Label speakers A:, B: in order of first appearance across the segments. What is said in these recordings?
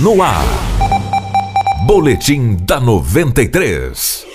A: no ar. Boletim da 93.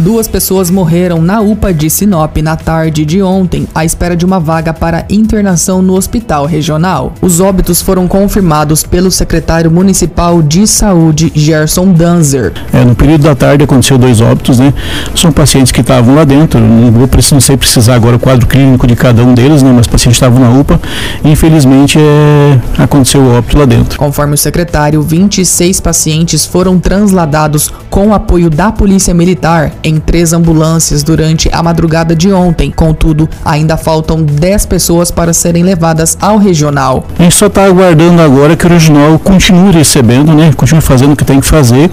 B: Duas pessoas morreram na UPA de Sinop na tarde de ontem, à espera de uma vaga para internação no hospital regional. Os óbitos foram confirmados pelo secretário municipal de saúde, Gerson Danzer.
C: É, no período da tarde aconteceu dois óbitos, né? São pacientes que estavam lá dentro, não vou não sei precisar agora o quadro clínico de cada um deles, né? Mas pacientes estavam na UPA e infelizmente é, aconteceu o óbito lá dentro.
B: Conforme o secretário, 26 pacientes foram transladados com apoio da Polícia Militar em três ambulâncias durante a madrugada de ontem. Contudo, ainda faltam 10 pessoas para serem levadas ao regional.
C: A gente só está aguardando agora que o regional continue recebendo, né? Continue fazendo o que tem que fazer,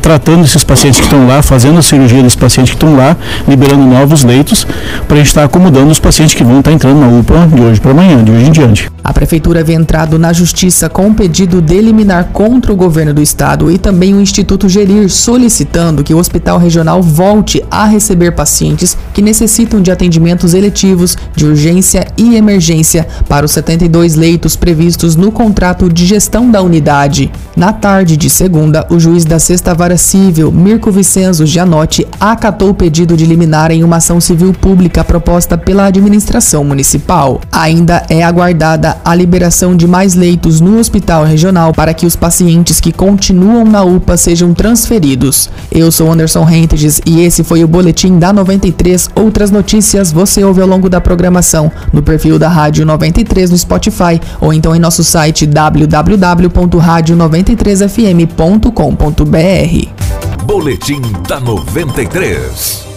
C: tratando esses pacientes que estão lá, fazendo a cirurgia desses pacientes que estão lá, liberando novos leitos, para a gente estar tá acomodando os pacientes que vão estar tá entrando na UPA de hoje para amanhã, de hoje em diante.
B: A prefeitura havia entrado na justiça com um pedido de eliminar contra o governo do estado e também o Instituto Gerir solicitando que o hospital regional volte a receber pacientes que necessitam de atendimentos eletivos, de urgência e emergência para os 72 leitos previstos no contrato de gestão da unidade. Na tarde de segunda, o juiz da Sexta Vara Civil, Mirko Vicenzo Gianotti, acatou o pedido de liminar em uma ação civil pública proposta pela administração municipal. Ainda é aguardada a liberação de mais leitos no hospital regional para que os pacientes que continuam na UPA sejam transferidos. Eu sou Anderson Rentes e esse foi o boletim da 93. Outras notícias você ouve ao longo da programação no perfil da Rádio 93 no Spotify ou então em nosso site www.radio93fm.com.br.
A: Boletim da 93.